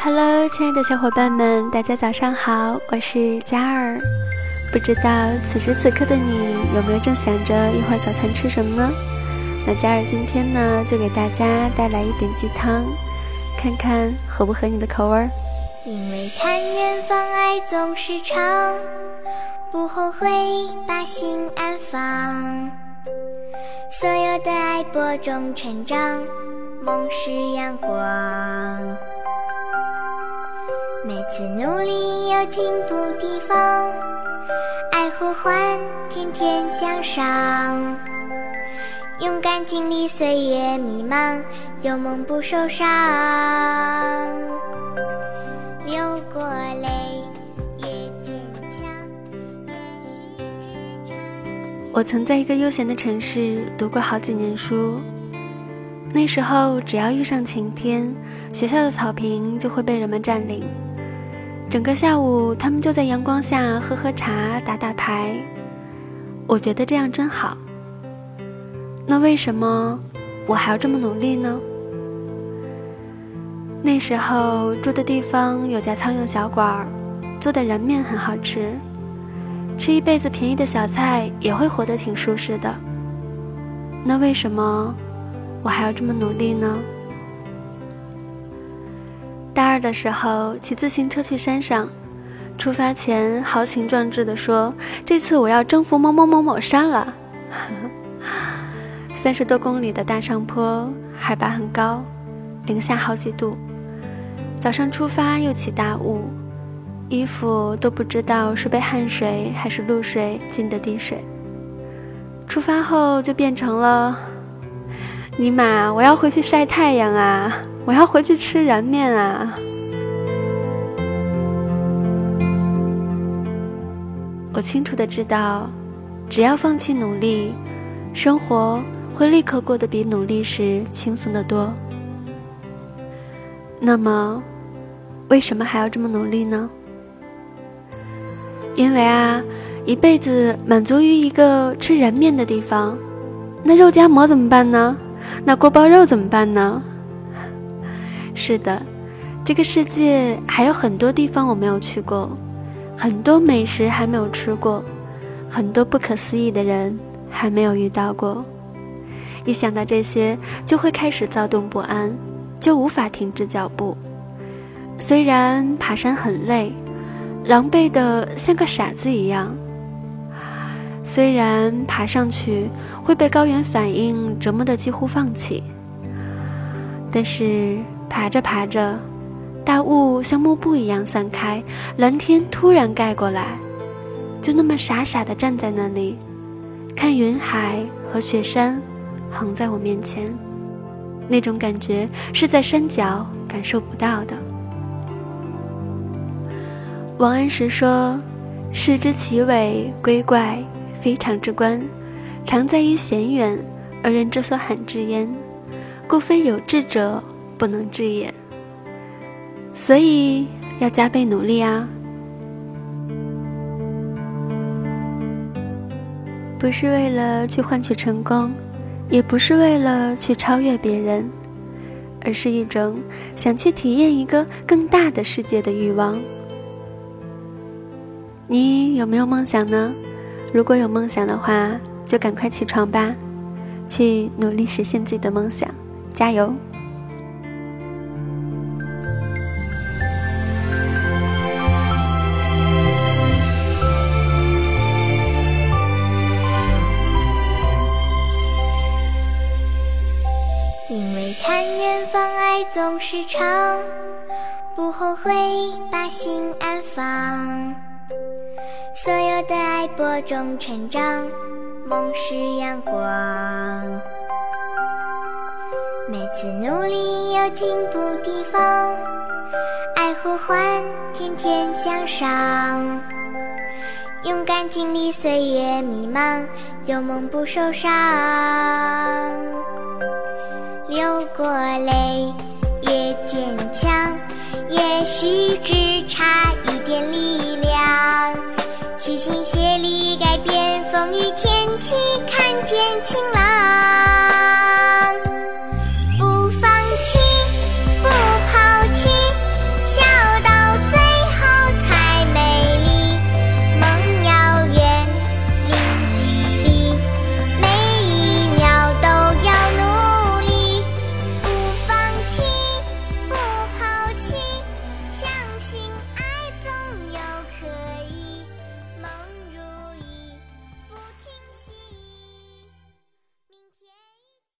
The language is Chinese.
Hello，亲爱的小伙伴们，大家早上好，我是嘉儿。不知道此时此刻的你有没有正想着一会儿早餐吃什么呢？那嘉儿今天呢，就给大家带来一点鸡汤，看看合不合你的口味儿。因为看远方，爱总是长，不后悔把心安放。所有的爱播种成长，梦是阳光。每次努力有进步地方，爱呼唤，天天向上。勇敢经历岁月迷茫，有梦不受伤。流过泪也坚强，也许执着。我曾在一个悠闲的城市读过好几年书，那时候只要遇上晴天，学校的草坪就会被人们占领。整个下午，他们就在阳光下喝喝茶、打打牌。我觉得这样真好。那为什么我还要这么努力呢？那时候住的地方有家苍蝇小馆儿，做的燃面很好吃，吃一辈子便宜的小菜也会活得挺舒适的。那为什么我还要这么努力呢？大二的时候，骑自行车去山上，出发前豪情壮志地说：“这次我要征服某某某某山了。”三十多公里的大上坡，海拔很高，零下好几度。早上出发又起大雾，衣服都不知道是被汗水还是露水浸的滴水。出发后就变成了：“尼玛，我要回去晒太阳啊！我要回去吃燃面啊！”我清楚的知道，只要放弃努力，生活会立刻过得比努力时轻松得多。那么，为什么还要这么努力呢？因为啊，一辈子满足于一个吃燃面的地方，那肉夹馍怎么办呢？那锅包肉怎么办呢？是的，这个世界还有很多地方我没有去过，很多美食还没有吃过，很多不可思议的人还没有遇到过。一想到这些，就会开始躁动不安。就无法停止脚步。虽然爬山很累，狼狈的像个傻子一样；虽然爬上去会被高原反应折磨得几乎放弃，但是爬着爬着，大雾像幕布一样散开，蓝天突然盖过来，就那么傻傻的站在那里，看云海和雪山横在我面前。那种感觉是在山脚感受不到的。王安石说：“视之奇伟归怪，非常之观，常在于险远，而人之所罕至焉，故非有志者不能至也。”所以要加倍努力啊！不是为了去换取成功。也不是为了去超越别人，而是一种想去体验一个更大的世界的欲望。你有没有梦想呢？如果有梦想的话，就赶快起床吧，去努力实现自己的梦想，加油！总是长，不后悔把心安放。所有的爱播种成长，梦是阳光。每次努力有进步地方，爱呼唤，天天向上。勇敢经历岁月迷茫，有梦不受伤。流过泪。坚强，也许只。